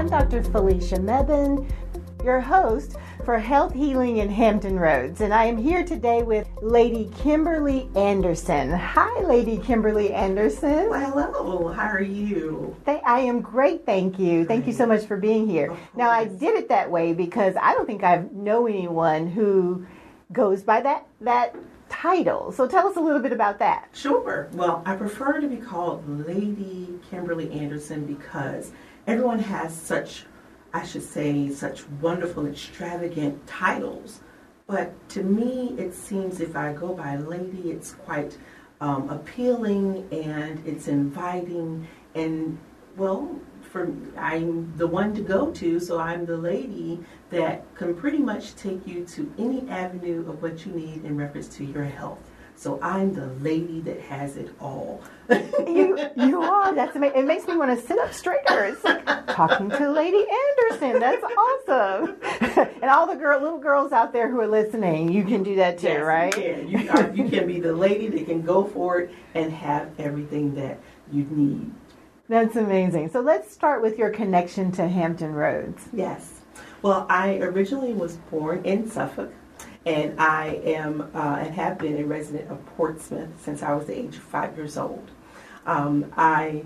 I'm Dr. Felicia Mebane, your host for Health Healing in Hampton Roads, and I am here today with Lady Kimberly Anderson. Hi, Lady Kimberly Anderson. Well, hello. How are you? I am great, thank you. Thank you so much for being here. Now, I did it that way because I don't think I know anyone who goes by that that title. So tell us a little bit about that. Sure. Well, I prefer to be called Lady Kimberly Anderson because everyone has such, I should say, such wonderful, extravagant titles. But to me, it seems if I go by Lady, it's quite um, appealing and it's inviting. And, well, for I'm the one to go to, so I'm the lady that can pretty much take you to any avenue of what you need in reference to your health. So I'm the lady that has it all. you you are. That's amazing. It makes me want to sit up straighter. It's like talking to Lady Anderson. That's awesome. and all the girl, little girls out there who are listening, you can do that too, yes, right? You can. You, are, you can be the lady that can go for it and have everything that you need. That's amazing. So let's start with your connection to Hampton Roads. Yes. Well, I originally was born in Suffolk, and I am uh, and have been a resident of Portsmouth since I was the age of five years old. Um, I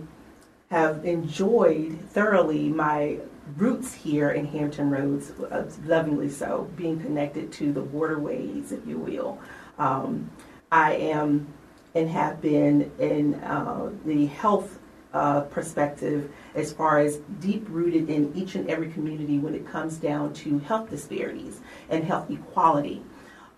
have enjoyed thoroughly my roots here in Hampton Roads, uh, lovingly so, being connected to the waterways, if you will. Um, I am and have been in uh, the health uh, perspective as far as deep rooted in each and every community when it comes down to health disparities and health equality.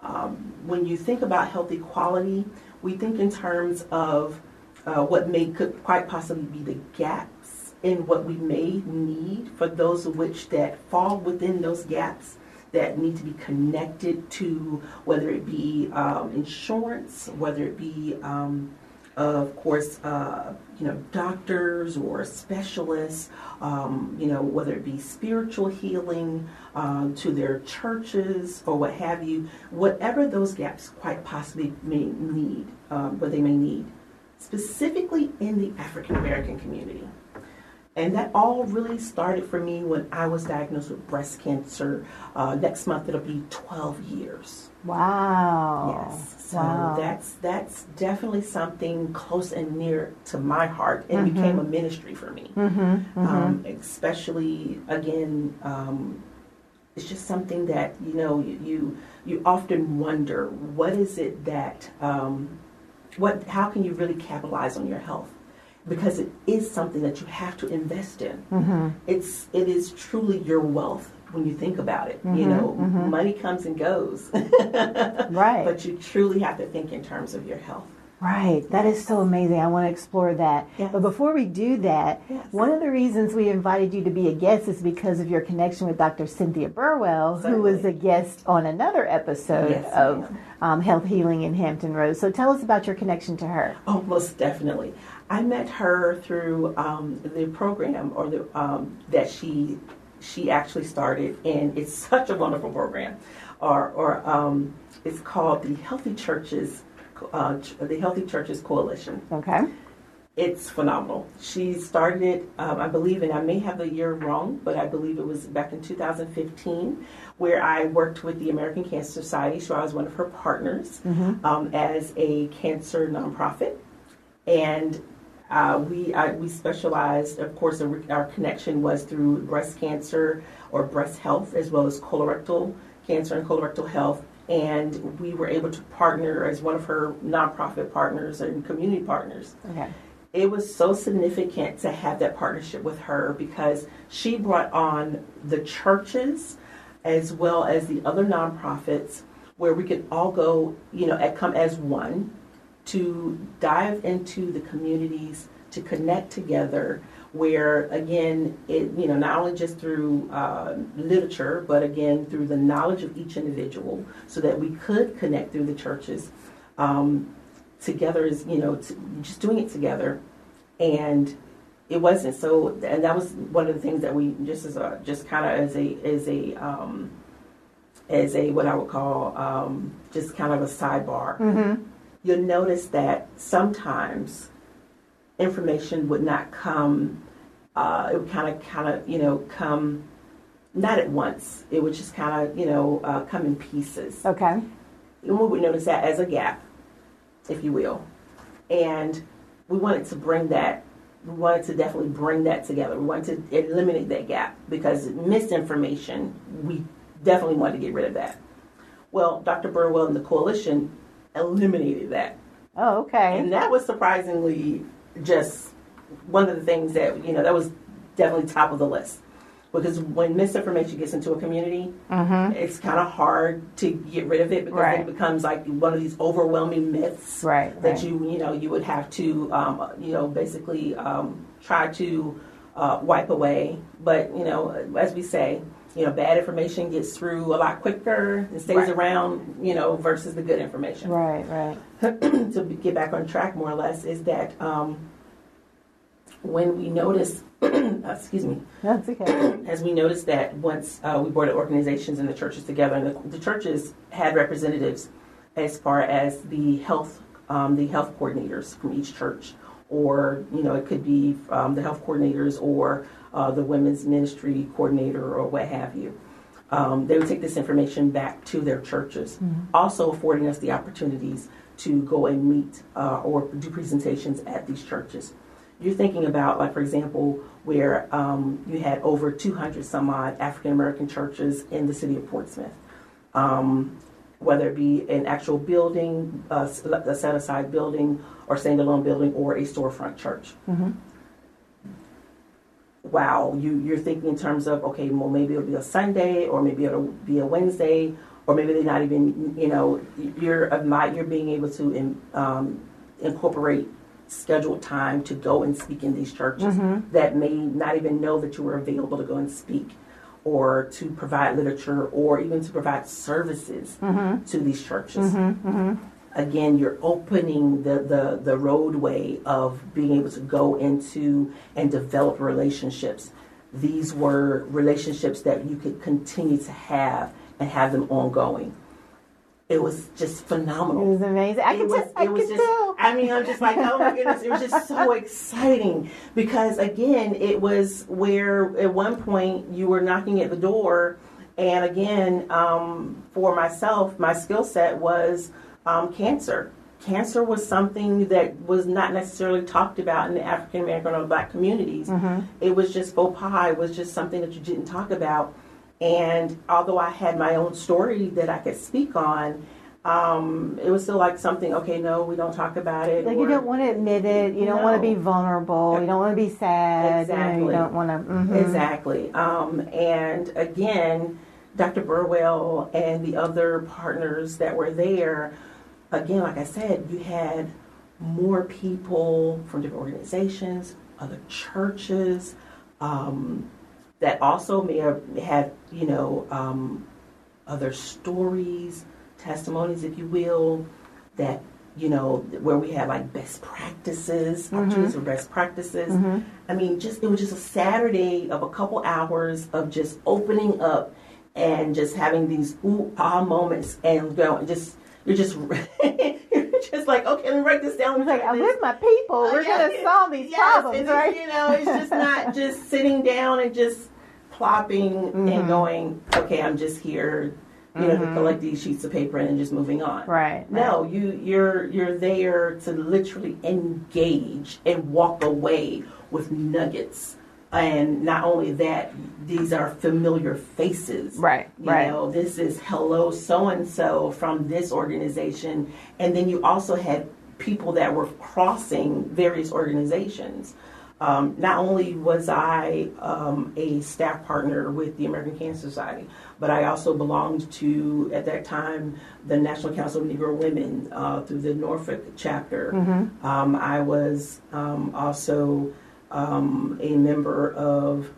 Um, when you think about health equality, we think in terms of uh, what may could quite possibly be the gaps in what we may need for those of which that fall within those gaps that need to be connected to whether it be um, insurance, whether it be um, of course, uh, you know, doctors or specialists, um, you know, whether it be spiritual healing um, to their churches or what have you, whatever those gaps quite possibly may need, um, what they may need, specifically in the African American community. And that all really started for me when I was diagnosed with breast cancer. Uh, next month it'll be 12 years. Wow. Yes. So wow. that's that's definitely something close and near to my heart, and mm-hmm. became a ministry for me. Mm-hmm. Mm-hmm. Um, especially again, um, it's just something that you know you you, you often wonder what is it that um, what how can you really capitalize on your health because it is something that you have to invest in. Mm-hmm. It's it is truly your wealth when you think about it. Mm-hmm, you know, mm-hmm. money comes and goes. right. But you truly have to think in terms of your health. Right. That is so amazing. I want to explore that. Yes. But before we do that, Yes. one of the reasons we invited you to be a guest is because of your connection with Dr. Cynthia Burwell, who was a guest on another episode Yes, of um, Health Healing in Hampton Roads. So tell us about your connection to her. Oh, most definitely. I met her through um, the program or the um, that she she actually started, and it's such a wonderful program. Or or um, it's called the Healthy Churches uh, the Healthy Churches Coalition. Okay. It's phenomenal. She started it, um, I believe, and I may have the year wrong, but I believe it was back in 2015, where I worked with the American Cancer Society. So I was one of her partners um, as a cancer nonprofit, and uh, we I, we specialized. Of course, our our connection was through breast cancer or breast health, as well as colorectal cancer and colorectal health. And we were able to partner as one of her nonprofit partners and community partners Okay. it was so significant to have that partnership with her because she brought on the churches as well as the other nonprofits where we could all go, you know, at, come as one to dive into the communities to connect together where again it you know not only just through uh, literature but again through the knowledge of each individual so that we could connect through the churches um, together is you know t- just doing it together and it wasn't so and that was one of the things that we just as a just kind of as a as a um, as a what I would call um, just kind of a sidebar Mm-hmm. You'll notice that sometimes information would not come uh, it would kind of, kind of, you know, come not at once. It would just kind of, you know, uh, come in pieces. Okay. And we would notice that as a gap, if you will. And we wanted to bring that, we wanted to definitely bring that together. We wanted to eliminate that gap because misinformation, we definitely wanted to get rid of that. Well, Dr. Burwell and the coalition eliminated that. Oh, okay. And that was surprisingly just one of the things that, you know, that was definitely top of the list. Because when misinformation gets into a community, Mm-hmm. it's kind of hard to get rid of it because Right. it becomes like one of these overwhelming myths Right. that right. you, you know, you would have to, um, you know, basically um, try to uh, wipe away. But, you know, as we say, you know, bad information gets through a lot quicker and stays Right. around, you know, versus the good information Right. Right. to get back on track more or less is that um, when we notice, excuse me, That's okay. as we noticed that once uh, we brought the organizations and the churches together, and the, the churches had representatives as far as the health, um, the health coordinators from each church, or you know, it could be um, the health coordinators or uh, the women's ministry coordinator or what have you. Um, they would take this information back to their churches, also affording us the opportunities to go and meet uh, or do presentations at these churches. You're thinking about, like, for example, where um, you had over 200 some odd African American churches in the city of Portsmouth. Um, whether it be an actual building, uh, a set aside building, or standalone building, or a storefront church. Mm-hmm. Wow, you, you're thinking in terms of, okay, well, maybe it'll be a Sunday, or maybe it'll be a Wednesday, or maybe they're not even, you know, you're, not you're being able to in, um, incorporate scheduled time to go and speak in these churches Mhm. that may not even know that you were available to go and speak or to provide literature or even to provide services Mm-hmm. to these churches. Mm-hmm. Again, you're opening the, the, the roadway of being able to go into and develop relationships. These were relationships that you could continue to have and have them ongoing. It was just phenomenal. It was amazing. I It could was- tell. I it was just- tell. I mean, I'm just like, oh my goodness, it was just so exciting because again, it was where at one point you were knocking at the door, and again, um, for myself, my skill set was um, cancer. Cancer was something that was not necessarily talked about in the African American or Black communities. Mm-hmm. It was just faux pas. It was just something that you didn't talk about. And although I had my own story that I could speak on, um, it was still like something. Okay, no, we don't talk about it. Like you don't want to admit it. You don't want to be vulnerable. You don't want to be sad. You, know, Exactly. you don't want to. mhm. Exactly. Um, and again, Dr. Burwell and the other partners that were there, again, like I said, you had more people from different organizations, other churches, um, that also may have had, you know, um, other stories, testimonies, if you will, that, you know, where we have like best practices, opportunities for best practices. Mhm. I mean, just it was just a Saturday of a couple hours of just opening up and just having these ooh ah moments and going just you're just you're just like okay let me write this down. It's like I'm with my people. Oh, We're yeah, gonna solve these yes, problems, right? You know, it's just not just sitting down and just plopping Mhm. and going okay I'm just here you know to collect these sheets of paper and just moving on. Right. No, you you're you're there to literally engage and walk away with nuggets. And not only that, these are familiar faces. Right. You Right. know, this is hello so and so from this organization. And then you also had people that were crossing various organizations. Um, not only was I um, a staff partner with the American Cancer Society, but I also belonged to, at that time, the National Council of Negro Women uh, through the Norfolk chapter. Mm-hmm. Um, I was um, also um, a member of,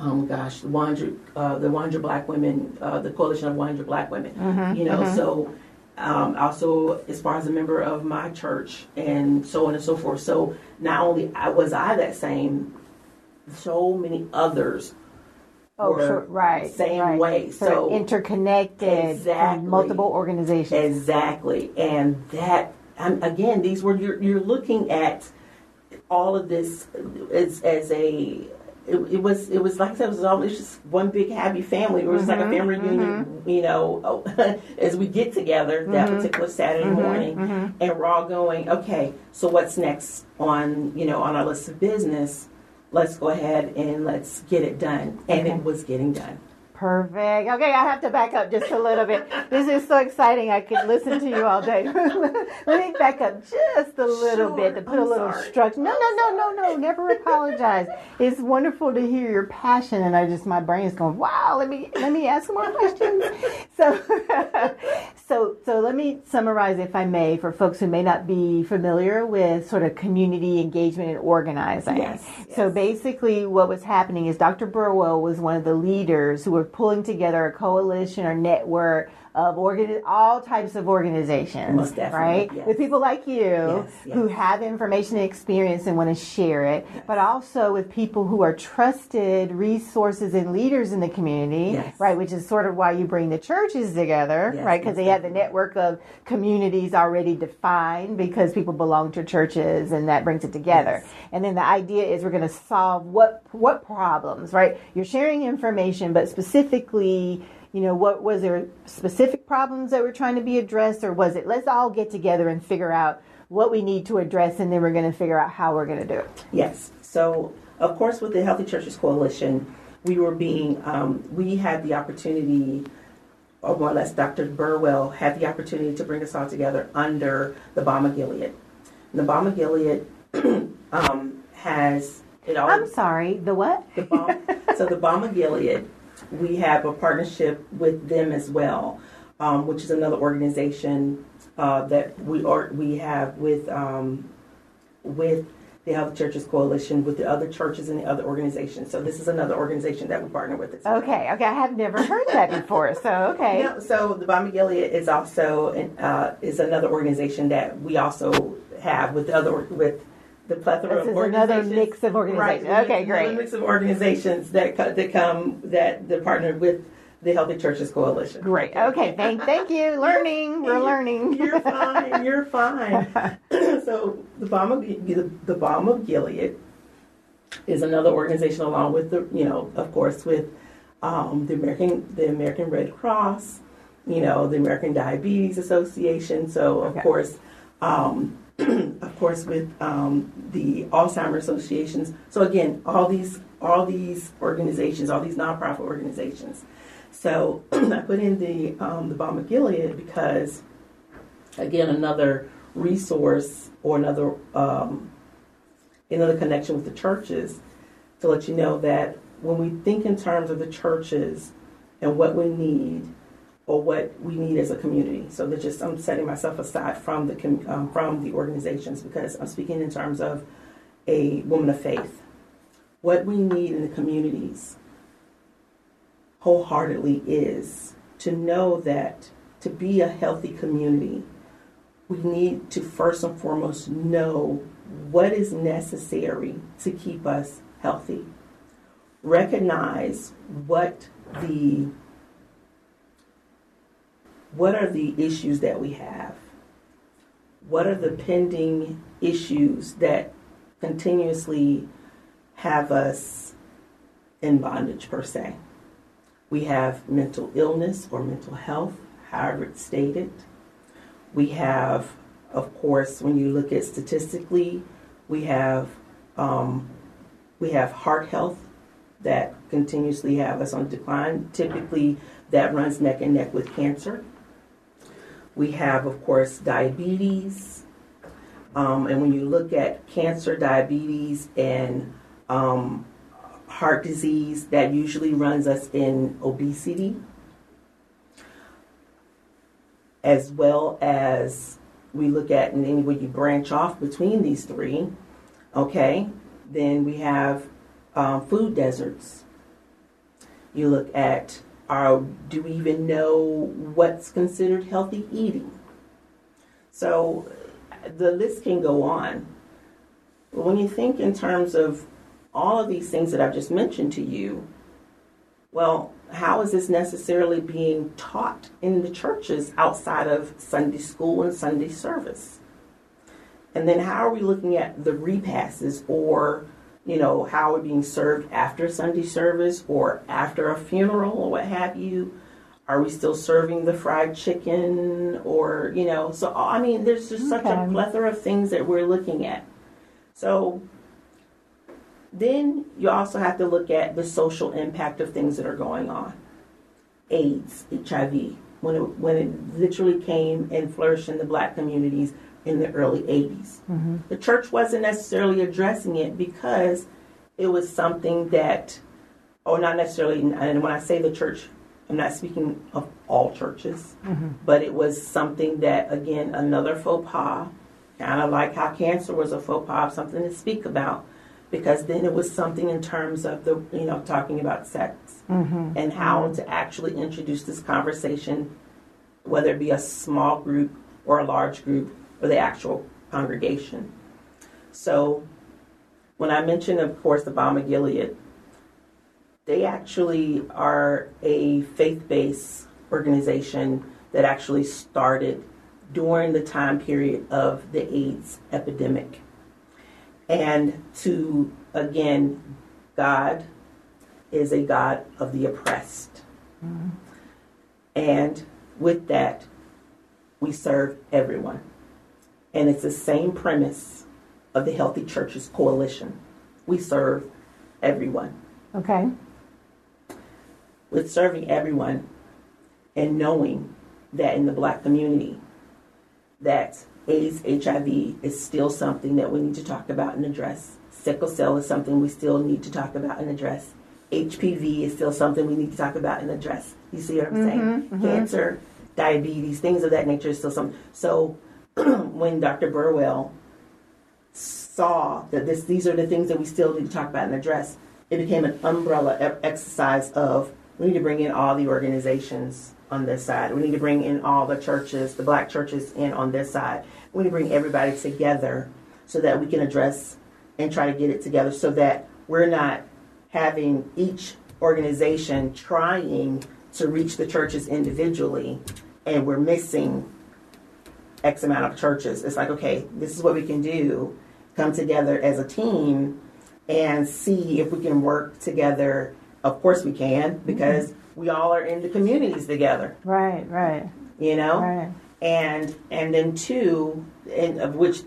oh gosh, the Wandra, uh, the Wandra Black Women, uh, the Coalition of Wandra Black Women. Mhm, You know, mhm. so um, also as far as a member of my church and so on and so forth. So not only I, was I that same, so many others Oh, were sure. Right. same right. way. Sort So interconnected Exactly. multiple organizations. Exactly, and that um, again, these were you're, you're looking at all of this as, as a it, it, was it was like I said, it was always just one big happy family. It was mm-hmm, like a mm-hmm, family reunion, mm-hmm. you know, as we get together that mm-hmm. particular Saturday mm-hmm, morning, mm-hmm. and we're all going, okay, so what's next on you know on our list of business? Let's go ahead and let's get it done, and okay. it was getting done. Perfect. Okay, I have to back up just a little bit. This is so exciting. I could listen to you all day. Let me back up just a little sure. bit to put I'm a little structure. No, no, no, no, no. Never apologize. It's wonderful to hear your passion, and I just my brain is going, wow. Let me let me ask more questions. So, so, so let me summarize, if I may, for folks who may not be familiar with sort of community engagement and organizing. Yes, yes. So basically, what was happening is Dr. Burwell was one of the leaders who were pulling together a coalition or network of organ- all types of organizations, right? Yes. With people like you yes, yes. who have information and experience and want to share it, but also with people who are trusted resources and leaders in the community, right? Which is sort of why you bring the churches together, right? Because they have the network of communities already defined because people belong to churches, and that brings it together. And then the idea is we're going to solve what what problems, right? You're sharing information, but specifically you know, what was there specific problems that were trying to be addressed, or was it let's all get together and figure out what we need to address, and then we're going to figure out how we're going to do it? Yes. So, of course, with the Healthy Churches Coalition, we were being, um, we had the opportunity, or more or less, Dr. Burwell had the opportunity to bring us all together under the Balm of Gilead. The Balm of Gilead um, has it all. I'm sorry, the what? The Balm. so the Balm of Gilead we have a partnership with them as well, um, which is another organization uh, that we are we have with um, with the Health Churches Coalition with the other churches and the other organizations. So this is another organization that we partner with. okay, okay, I have never heard that before. So okay. Yeah, so the Balm Gilead is also uh, is another organization that we also have with the other with the plethora this of organizations. another mix of organizations. Right. Okay, great. Another mix of organizations that that come that that partner with the Healthy Churches Coalition. Great. Okay. Thank thank you. Learning. We're learning. You're fine. You're fine. so the Balm of the, the Balm of Gilead is another organization along with the you know of course with um, the American the American Red Cross, you know the American Diabetes Association. So of okay. course. Um, of course, with um, the Alzheimer's associations. So again, all these all these organizations, all these nonprofit organizations. So I put in the um, the Balm of Gilead because, again, another resource or another um, another connection with the churches to let you know that when we think in terms of the churches and what we need or what we need as a community. So that just I'm setting myself aside from the um, from the organizations because I'm speaking in terms of a woman of faith. What we need in the communities wholeheartedly is to know that to be a healthy community, we need to first and foremost know what is necessary to keep us healthy. Recognize what the what are the issues that we have? What are the pending issues that continuously have us in bondage, per se? We have mental illness or mental health, however it's stated. We have, of course, when you look at statistically, we have um, we have heart health that continuously have us on decline. Typically, that runs neck and neck with cancer. We have, of course, diabetes. Um, and when you look at cancer, diabetes, and um, heart disease, that usually runs us in obesity, as well as we look at, and then when you branch off between these three, okay, then we have um, food deserts. You look at or do we even know what's considered healthy eating? So the list can go on. But when you think in terms of all of these things that I've just mentioned to you, well, how is this necessarily being taught in the churches outside of Sunday school and Sunday service? And then how are we looking at the repasses or, you know, how are we being served after Sunday service or after a funeral or what have you? Are we still serving the fried chicken or, you know, so I mean, there's just such a plethora of things that we're looking at. So then you also have to look at the social impact of things that are going on. AIDS, HIV, when it, when it literally came and flourished in the black communities in the early 80s. Mm-hmm. The church wasn't necessarily addressing it because it was something that, or not necessarily, and when I say the church, I'm not speaking of all churches, mm-hmm. but it was something that, again, another faux pas, kind of like how cancer was a faux pas, something to speak about, because then it was something in terms of the, you know, talking about sex mm-hmm. and how to actually introduce this conversation, whether it be a small group or a large group or the actual congregation. So, when I mentioned, of course, the Obama Gilead, they actually are a faith based organization that actually started during the time period of the AIDS epidemic. And to, again, God is a God of the oppressed. Mm-hmm. And with that, we serve everyone. And it's the same premise of the Healthy Churches Coalition. We serve everyone. Okay. With serving everyone and knowing that in the black community that AIDS, HIV is still something that we need to talk about and address. Sickle cell is something we still need to talk about and address. HPV is still something we need to talk about and address. You see what I'm saying? Mm-hmm, mm-hmm. Cancer, diabetes, things of that nature is still something. So when Dr. Burwell saw that this these are the things that we still need to talk about and address, it became an umbrella exercise of we need to bring in all the organizations on this side. We need to bring in all the churches, the black churches in on this side. We need to bring everybody together so that we can address and try to get it together so that we're not having each organization trying to reach the churches individually and we're missing X amount of churches. It's like, okay, this is what we can do. Come together as a team and see if we can work together. Of course, we can mm-hmm. because we all are in the communities together, Right, right, you know? right. and and then two and of which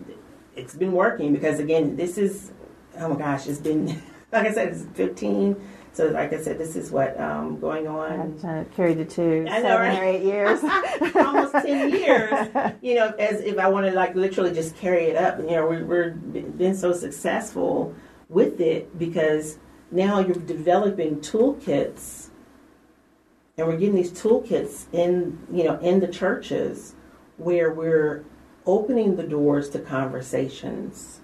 it's been working because again this is oh my gosh it's been like i said it's 15 so like i said this is what um going on. To carry the two, I seven know, or eight years. almost 10 years. You know as if i want to like literally just carry it up. And you know we, we're been so successful with it because now you're developing toolkits and we're getting these toolkits in you know in the churches where we're opening the doors to conversations.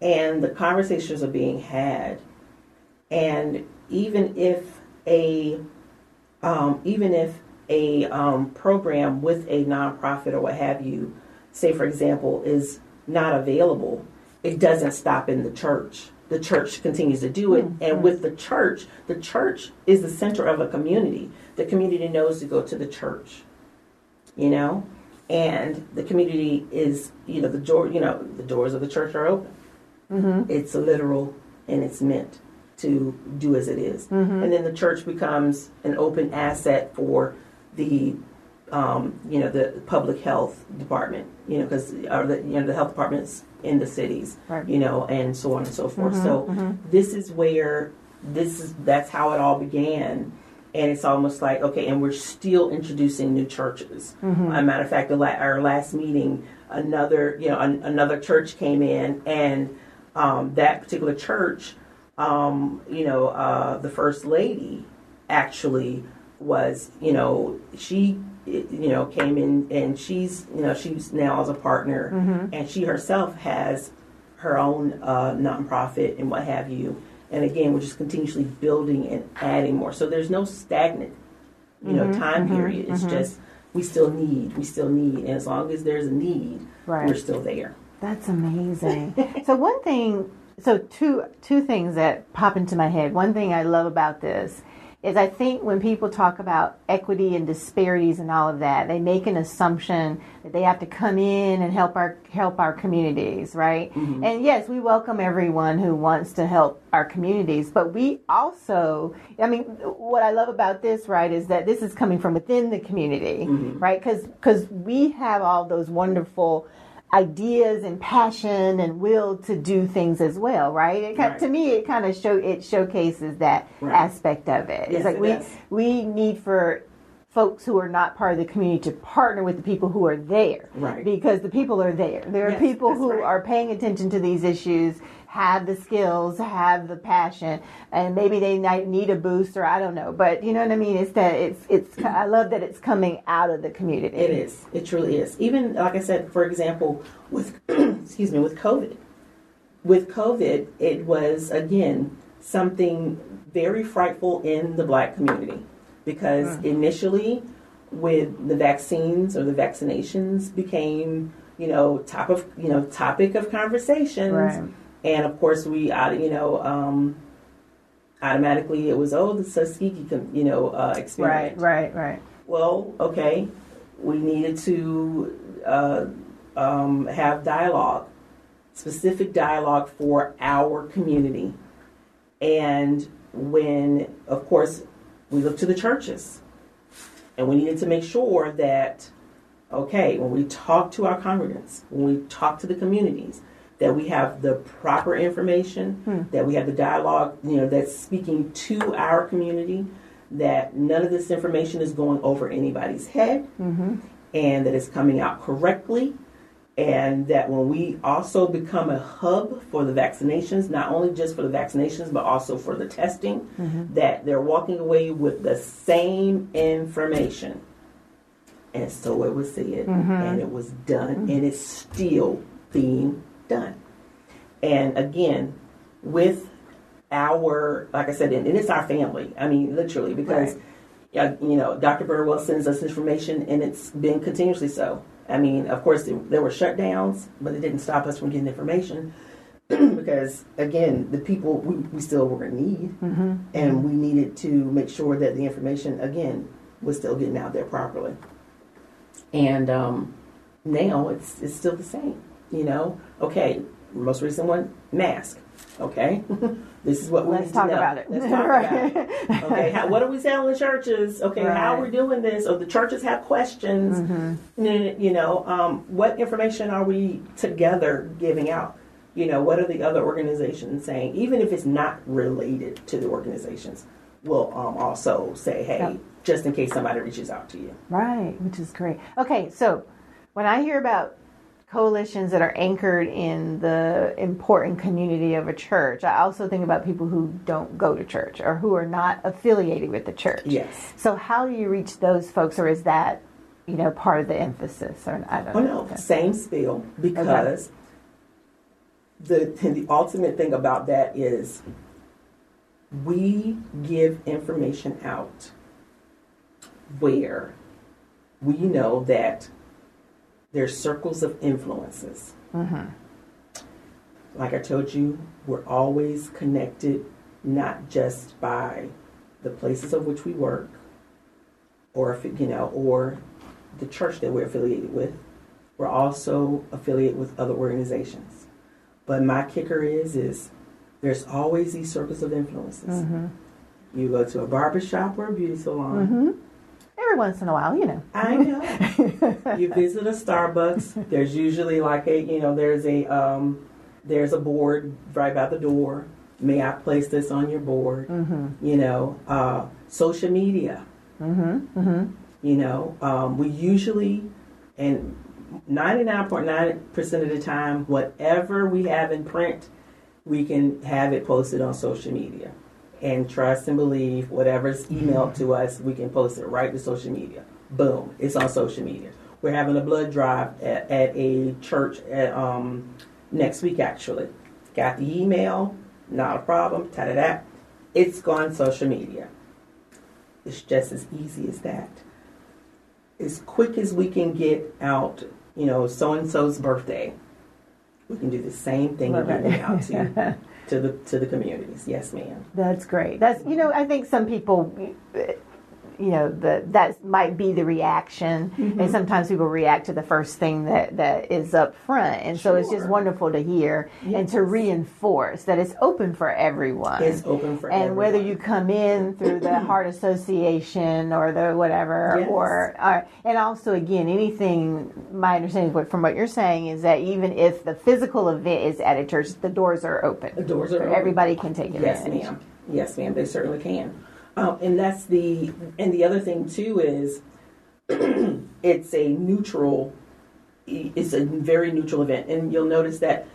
And the conversations are being had. And even if a um, even if a um, program with a nonprofit or what have you say for example is not available it doesn't stop in the church. The church continues to do it. And with the church the church is the center of a community. The community knows to go to the church you know? And the community is you know the door you know the doors of the church are open. It's literal and it's meant to do as it is. Mm-hmm. and then the church becomes an open asset for the um, you know the public health department you know because or uh, the you know the health departments in the cities Right. you know and so on and so forth. Mm-hmm, so mm-hmm. this is where this is that's how it all began. And it's almost like okay and we're still introducing new churches. A matter of fact the la- our last meeting another you know an, another church came in and um, that particular church um, you know uh, the first lady actually was you know she you know came in and she's you know she's now as a partner. And she herself has her own uh, nonprofit and what have you. And again we're just continuously building and adding more. So there's no stagnant you know time period. It's just we still need we still need. And as long as there's a need Right. we're still there. That's amazing. so one thing, so two two things that pop into my head. One thing I love about this is I think when people talk about equity and disparities and all of that, they make an assumption that they have to come in and help our help our communities, right? Mm-hmm. And yes, we welcome everyone who wants to help our communities, but we also, I mean, what I love about this, right, is that this is coming from within the community, mm-hmm. right? Because because we have all those wonderful ideas and passion and will to do things as well, right? It, right. To me, it kind of show it showcases that right. aspect of it. Yes, it's like it we does. we need for folks who are not part of the community to partner with the people who are there, right? Because the people are there. There are people who right. are paying attention to these issues have the skills, have the passion, and maybe they need a boost or I don't know. But you know what I mean? It's that it's it's. I love that it's coming out of the community. It is. It truly is. Even like I said, for example, with excuse me, with COVID, with COVID, it was again something very frightful in the Black community because mm. initially, with the vaccines or the vaccinations became you know top of you know topic of conversations. Right and of course we you know um, automatically it was oh the Tuskegee you know uh, experiment. Right, right, right. Well, okay, we needed to uh, um, have dialogue, specific dialogue for our community, and when of course we looked to the churches, and we needed to make sure that okay when we talk to our congregants, when we talk to the communities that we have the proper information, hmm. that we have the dialogue, you know, that's speaking to our community, that none of this information is going over anybody's head, mm-hmm. and that it's coming out correctly, and that when we also become a hub for the vaccinations, not only just for the vaccinations, but also for the testing, mm-hmm. that they're walking away with the same information. And so it was said, mm-hmm. and it was done, and it's still being done. And again, with our, like I said, and, it's our family. I mean, literally, because, right. you know, Dr. Burwell sends us information and it's been continuously so. I mean, of course, there were shutdowns, but it didn't stop us from getting information because, again, the people we, we still were in need, mm-hmm. and we needed to make sure that the information, again, was still getting out there properly. And um, now it's it's still the same. You know, okay, most recent one, mask. Okay, this is what we Let's need talk to know. about it. Let's talk right. about it. Okay, how, what are we in churches? Okay, right. how are we doing this? Or the churches have questions. Mm-hmm. You know, um, what information are we together giving out? You know, what are the other organizations saying? Even if it's not related to the organizations, we'll um, also say, hey, yep. just in case somebody reaches out to you. Right, which is great. Okay, so when I hear about coalitions that are anchored in the important community of a church. I also think about people who don't go to church or who are not affiliated with the church. Yes. So how do you reach those folks, or is that you know part of the emphasis? Or I don't oh, know. no, same spiel because okay. the the ultimate thing about that is we give information out where we know that there's circles of influences. Mm-hmm. Like I told you, we're always connected not just by the places of which we work, or if it, you know, or the church that we're affiliated with. We're also affiliated with other organizations. But my kicker is is there's always these circles of influences. Mm-hmm. You go to a barber shop or a beauty salon. Mm-hmm every once in a while, you know. I know. you visit a Starbucks. There's usually like a, you know, there's a, um, there's a board right by the door. May I place this on your board? Mm-hmm. You know, uh, social media. Mm-hmm. Mm-hmm. You know, um, we usually, and 99.9% of the time, whatever we have in print, we can have it posted on social media and trust and believe whatever's emailed to us, we can post it right to social media. Boom, it's on social media. We're having a blood drive at, at a church at, um, next week, actually. Got the email, not a problem, ta da da. It's gone social media. It's just as easy as that. As quick as we can get out, you know, so and so's birthday, we can do the same thing and get it out to you. to the to the communities. Yes, ma'am. That's great. That's you know I think some people you know the that might be the reaction mm-hmm. and sometimes people react to the first thing that that is up front and sure. so it's just wonderful to hear yes. and to reinforce that it's open for everyone it's open for and everyone. whether you come in through the heart association or the whatever yes. or, or and also again anything my understanding what, from what you're saying is that even if the physical event is at a church the doors are open the doors are so open. everybody can take it yes ma'am yes ma'am they certainly can um, and that's the and the other thing too is it's a neutral it's a very neutral event and you'll notice that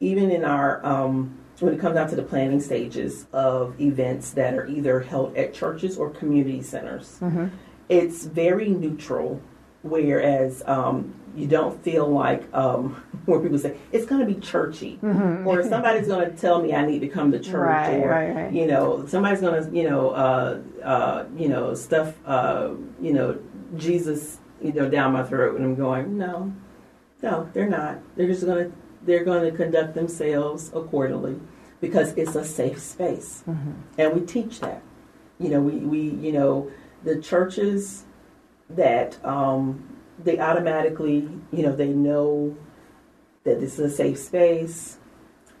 even in our um, when it comes down to the planning stages of events that are either held at churches or community centers mm-hmm. it's very neutral whereas um, you don't feel like um, where people say it's going to be churchy mm-hmm. or somebody's going to tell me I need to come to church right, or right, right. you know somebody's going to you know uh, uh, you know stuff uh, you know Jesus you know down my throat and I'm going no no they're not they're just going to they're going to conduct themselves accordingly because it's a safe space mm-hmm. and we teach that you know we, we you know the churches that um, they automatically, you know, they know that this is a safe space.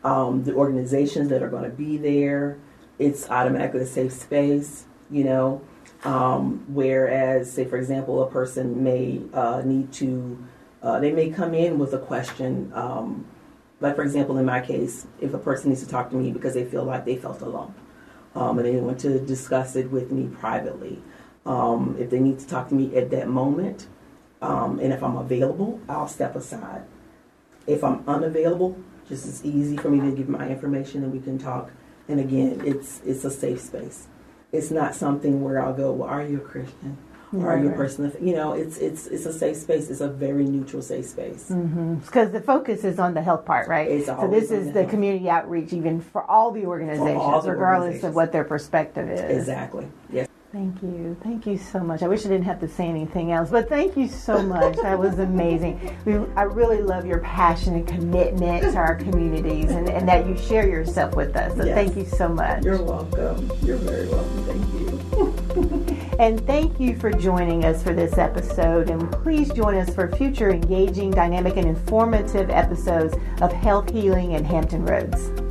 Um, the organizations that are going to be there, it's automatically a safe space, you know. Um, whereas, say, for example, a person may uh, need to, uh, they may come in with a question. Um, like, for example, in my case, if a person needs to talk to me because they feel like they felt alone um, and they want to discuss it with me privately, um, if they need to talk to me at that moment, um, and if I'm available, I'll step aside. If I'm unavailable, just as easy for me to give my information and we can talk. And again, it's it's a safe space. It's not something where I'll go, well, are you a Christian? Or are you a person of, you know, it's it's it's a safe space. It's a very neutral safe space. Because mm-hmm. the focus is on the health part, right? So this is the, the community outreach, even for all the organizations, all the regardless organizations. of what their perspective is. Exactly. Yes. Thank you. Thank you so much. I wish I didn't have to say anything else, but thank you so much. that was amazing. We, I really love your passion and commitment to our communities and, and that you share yourself with us. So yes. thank you so much. You're welcome. You're very welcome. Thank you. and thank you for joining us for this episode. And please join us for future engaging, dynamic, and informative episodes of Health Healing and Hampton Roads.